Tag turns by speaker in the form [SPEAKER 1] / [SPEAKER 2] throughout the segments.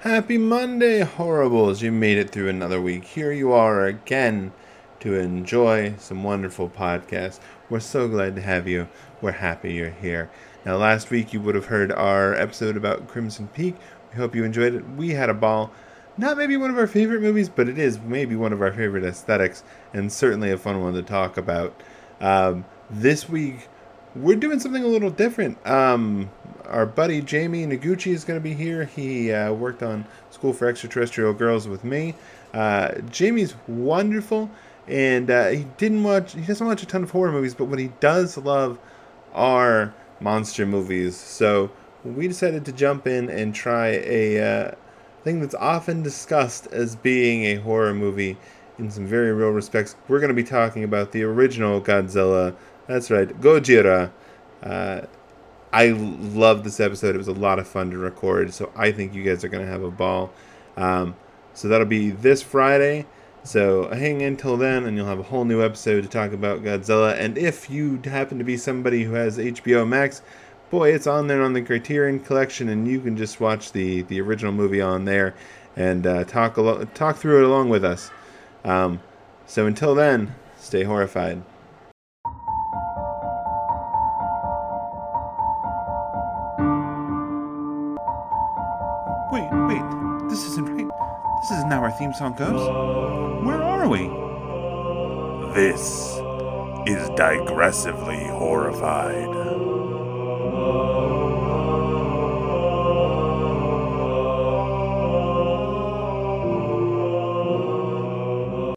[SPEAKER 1] Happy Monday, horribles. You made it through another week. Here you are again to enjoy some wonderful podcasts. We're so glad to have you. We're happy you're here. Now, last week you would have heard our episode about Crimson Peak. We hope you enjoyed it. We had a ball. Not maybe one of our favorite movies, but it is maybe one of our favorite aesthetics and certainly a fun one to talk about. Um, this week, we're doing something a little different. Um, our buddy Jamie Noguchi is going to be here. He uh, worked on School for Extraterrestrial Girls with me. Uh, Jamie's wonderful, and uh, he didn't watch. He doesn't watch a ton of horror movies, but what he does love are monster movies. So we decided to jump in and try a uh, thing that's often discussed as being a horror movie in some very real respects. We're going to be talking about the original Godzilla. That's right, Gojira. Uh, I love this episode. It was a lot of fun to record, so I think you guys are going to have a ball. Um, so that'll be this Friday. So hang in till then, and you'll have a whole new episode to talk about Godzilla. And if you happen to be somebody who has HBO Max, boy, it's on there on the Criterion Collection, and you can just watch the the original movie on there and uh, talk alo- talk through it along with us. Um, so until then, stay horrified. Isn't how our theme song goes. Where are we?
[SPEAKER 2] This is digressively horrified.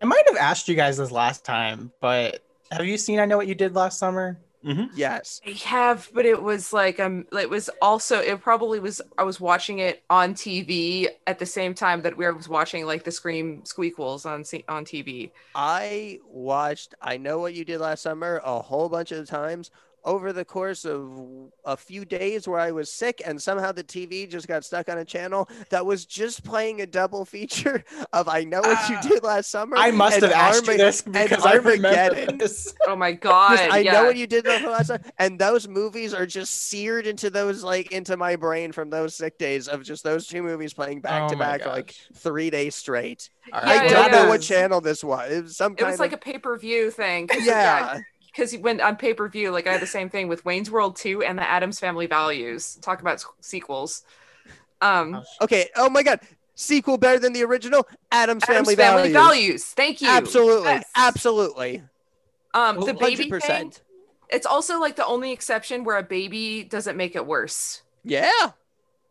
[SPEAKER 3] I might have asked you guys this last time, but have you seen I Know What You Did Last Summer?
[SPEAKER 1] Mm-hmm.
[SPEAKER 3] Yes.
[SPEAKER 4] I have, but it was like um, it was also it probably was. I was watching it on TV at the same time that we was watching like the Scream squeakquels on on TV.
[SPEAKER 5] I watched I Know What You Did Last Summer a whole bunch of times over the course of a few days where I was sick and somehow the TV just got stuck on a channel that was just playing a double feature of I Know What You
[SPEAKER 3] Ah.
[SPEAKER 5] Did Last Summer.
[SPEAKER 3] I must
[SPEAKER 5] and
[SPEAKER 3] have asked you
[SPEAKER 5] Arma-
[SPEAKER 3] this
[SPEAKER 5] and
[SPEAKER 3] because I remember
[SPEAKER 5] Armageddon.
[SPEAKER 3] this.
[SPEAKER 4] Oh my god!
[SPEAKER 5] I
[SPEAKER 4] yeah.
[SPEAKER 5] know what you did last Summer. and those movies are just seared into those like into my brain from those sick days of just those two movies playing back
[SPEAKER 3] Oh
[SPEAKER 5] to back like three days straight.
[SPEAKER 3] All
[SPEAKER 4] Yeah,
[SPEAKER 5] I don't know what channel this was. It was some
[SPEAKER 4] It
[SPEAKER 5] kind
[SPEAKER 4] was like
[SPEAKER 5] of
[SPEAKER 4] a pay per view thing. 'cause,
[SPEAKER 5] yeah.
[SPEAKER 4] Because when on pay per view, like I had the same thing with Wayne's World two and the Addams Family Values. Talk about sequels. Um,
[SPEAKER 5] Okay. Oh my God. Sequel better than the original. Adam's
[SPEAKER 4] Addams
[SPEAKER 5] Family,
[SPEAKER 4] Family
[SPEAKER 5] Values.
[SPEAKER 4] Values. Thank you.
[SPEAKER 5] Absolutely.
[SPEAKER 4] Yes.
[SPEAKER 5] Absolutely.
[SPEAKER 4] Um, the baby thing.
[SPEAKER 5] 100%.
[SPEAKER 4] It's also like the only exception where a baby doesn't make it worse.
[SPEAKER 5] Yeah.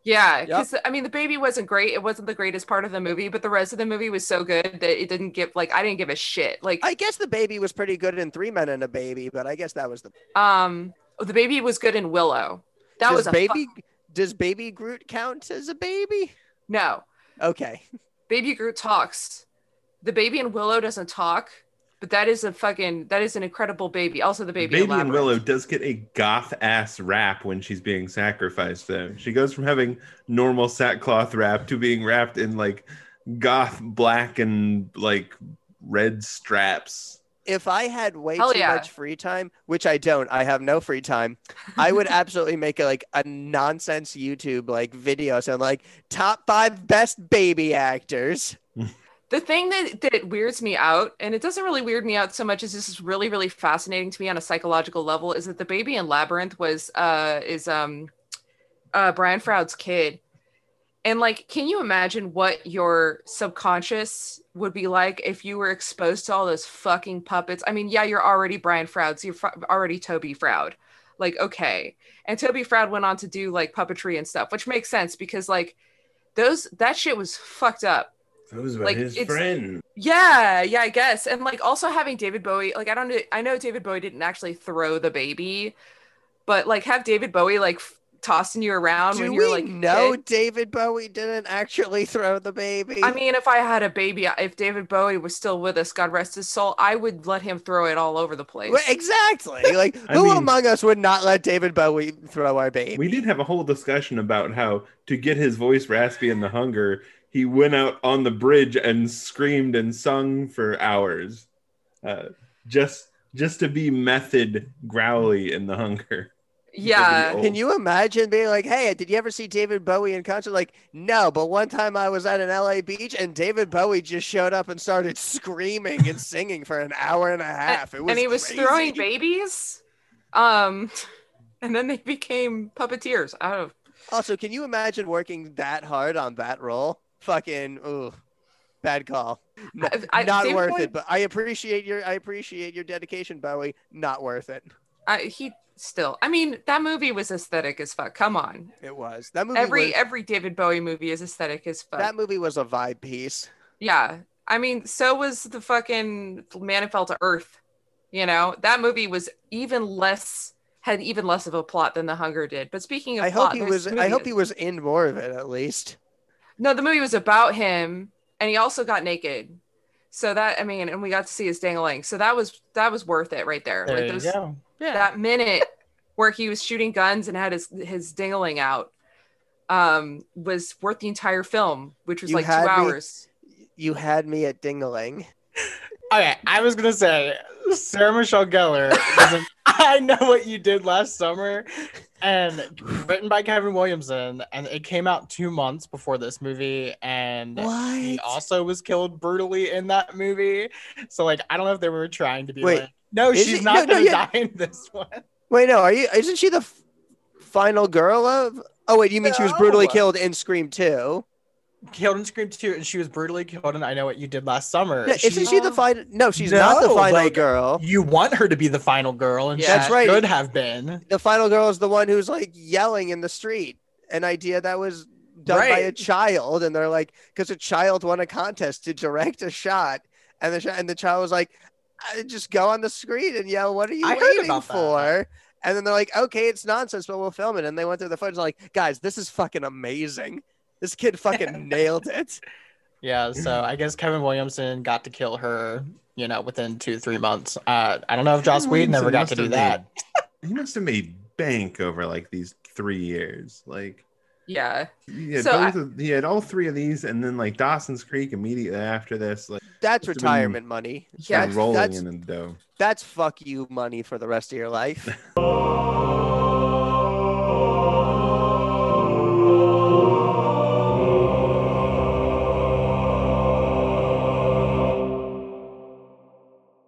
[SPEAKER 4] Yeah,
[SPEAKER 5] Yep.
[SPEAKER 4] because I mean the baby wasn't great. It wasn't the greatest part of the movie, but the rest of the movie was so good that it didn't give like I didn't give a shit. Like
[SPEAKER 5] I guess the baby was pretty good in Three Men and a Baby, but I guess that was the
[SPEAKER 4] um the baby was good in Willow. That
[SPEAKER 5] does
[SPEAKER 4] was a fu-
[SPEAKER 5] baby. Does Baby Groot count as a baby?
[SPEAKER 4] no.
[SPEAKER 5] Okay.
[SPEAKER 4] Baby Groot talks. The baby in Willow doesn't talk, but that is a fucking that is an incredible baby. Also the baby,
[SPEAKER 1] Baby
[SPEAKER 4] in
[SPEAKER 1] and Willow does get a goth ass wrap when she's being sacrificed, though. She goes from having normal sackcloth wrap to being wrapped in like goth black and like red straps.
[SPEAKER 5] If I had way
[SPEAKER 4] Hell
[SPEAKER 5] too
[SPEAKER 4] yeah.
[SPEAKER 5] much free time, which I don't, I have no free time. I would absolutely make a, like a nonsense YouTube like video, so like top five best baby actors.
[SPEAKER 4] The thing that, that weirds me out, and it doesn't really weird me out so much as this is really, really fascinating to me on a psychological level, is that the baby in Labyrinth was uh is um uh Brian Froud's kid. And like, can you imagine what your subconscious would be like if you were exposed to all those fucking puppets? I mean, yeah, you're already Brian Froud, so you're fr- already Toby Froud. Like, okay. And Toby Froud went on to do like puppetry and stuff, which makes sense because like those that shit was fucked up.
[SPEAKER 1] Was about
[SPEAKER 4] Like,
[SPEAKER 1] his friend.
[SPEAKER 4] Yeah, yeah, I guess. And like also having David Bowie, like I don't know, I know David Bowie didn't actually throw the baby, but like have David Bowie like f- tossing you around
[SPEAKER 5] Do
[SPEAKER 4] when you're
[SPEAKER 5] we
[SPEAKER 4] like no.
[SPEAKER 5] David Bowie didn't actually throw the baby?
[SPEAKER 4] I mean, if I had a baby, if David Bowie was still with us, God rest his soul, I would let him throw it all over the place.
[SPEAKER 5] Well, exactly. Like, who
[SPEAKER 1] mean-
[SPEAKER 5] among us would not let David Bowie throw our baby?
[SPEAKER 1] We did have a whole discussion about how to get his voice raspy in the hunger, he went out on the bridge and screamed and sung for hours, uh, just just to be method growly in the hunger.
[SPEAKER 4] Yeah.
[SPEAKER 5] Can you imagine being like, "Hey, did you ever see David Bowie in concert?" Like, no, but one time I was at an LA beach and David Bowie just showed up and started screaming and singing for an hour and a half. It was
[SPEAKER 4] and he was
[SPEAKER 5] crazy.
[SPEAKER 4] throwing babies. Um, and then they became puppeteers. I don't.
[SPEAKER 5] Also, can you imagine working that hard on that role? Fucking, ooh, bad call. N-
[SPEAKER 4] I- I-
[SPEAKER 5] not worth
[SPEAKER 4] Bowie-
[SPEAKER 5] it. But I appreciate your, I appreciate your dedication, Bowie. Not worth it.
[SPEAKER 4] I, he still. I mean, that movie was aesthetic as fuck. Come on.
[SPEAKER 5] It was that movie.
[SPEAKER 4] Every
[SPEAKER 5] was,
[SPEAKER 4] every David Bowie movie is aesthetic as fuck.
[SPEAKER 5] that movie was a vibe piece.
[SPEAKER 4] yeah. I mean, so was the fucking Man Who Fell to Earth. You know, that movie was even less had even less of a plot than The Hunger did. But speaking of
[SPEAKER 5] I
[SPEAKER 4] plot,
[SPEAKER 5] hope he was. I hope he was in more of it at least.
[SPEAKER 4] No, the movie was about him, and he also got naked. So that I mean, and we got to see his dangling. So that was that was worth it right there.
[SPEAKER 3] There
[SPEAKER 4] like
[SPEAKER 3] you
[SPEAKER 4] those,
[SPEAKER 3] go.
[SPEAKER 4] that minute where he was shooting guns and had his his dingling out um was worth the entire film, which was
[SPEAKER 5] You
[SPEAKER 4] like two
[SPEAKER 5] had me-
[SPEAKER 4] hours.
[SPEAKER 5] You had me at dingling.
[SPEAKER 3] Okay, I was gonna say Sarah Michelle Gellar. was I know what you did last summer, and written by Kevin Williamson, and it came out two months before this movie, and he also was killed brutally in that movie. So like, I don't know if they were trying to be
[SPEAKER 5] Wait,
[SPEAKER 3] like, no,
[SPEAKER 5] is
[SPEAKER 3] she's
[SPEAKER 5] it-
[SPEAKER 3] not
[SPEAKER 5] no, no,
[SPEAKER 3] gonna
[SPEAKER 5] yeah.
[SPEAKER 3] die in this one.
[SPEAKER 5] Wait, no. Are you? Isn't she the f- final girl of? Oh wait, you mean she was brutally
[SPEAKER 3] No.
[SPEAKER 5] killed in Scream 2?
[SPEAKER 3] Killed in Scream 2, and she was brutally killed in I Know What You Did Last Summer.
[SPEAKER 5] Yeah, isn't
[SPEAKER 3] She-
[SPEAKER 5] the final? No, she's not the
[SPEAKER 3] No,
[SPEAKER 5] final
[SPEAKER 3] like-
[SPEAKER 5] girl.
[SPEAKER 3] you want her to be the final girl, and
[SPEAKER 4] Yeah.
[SPEAKER 3] she
[SPEAKER 5] That's right.
[SPEAKER 3] should have been.
[SPEAKER 5] The final girl is the one who's like yelling in the street. An idea that was done by
[SPEAKER 3] Right.
[SPEAKER 5] a child, and they're like, because a child won a contest to direct a shot, and the ch- and the child was like, "I- just go on the screen and yell, "What are you
[SPEAKER 3] I heard
[SPEAKER 5] waiting
[SPEAKER 3] about that.
[SPEAKER 5] for?" And then they're like, "Okay, it's nonsense, but we'll film it." And they went through the footage, like, guys, this is fucking amazing. This kid fucking nailed it.
[SPEAKER 3] Yeah, so I guess Kevin Williamson got to kill her, you know, within two, three months. Uh, I don't know if Joss
[SPEAKER 1] Kevin
[SPEAKER 3] Whedon ever got to do
[SPEAKER 1] have
[SPEAKER 3] that.
[SPEAKER 1] he must have made bank over like these three years. Like
[SPEAKER 4] Yeah.
[SPEAKER 1] he had,
[SPEAKER 4] So
[SPEAKER 1] both of, he had all three of these, and then like Dawson's Creek immediately after this. Like
[SPEAKER 5] That's
[SPEAKER 1] Must have been-
[SPEAKER 5] retirement money.
[SPEAKER 1] yeah,
[SPEAKER 5] That's-
[SPEAKER 1] rolling
[SPEAKER 5] that's-
[SPEAKER 1] in the dough.
[SPEAKER 5] That's fuck you money for the rest of your life.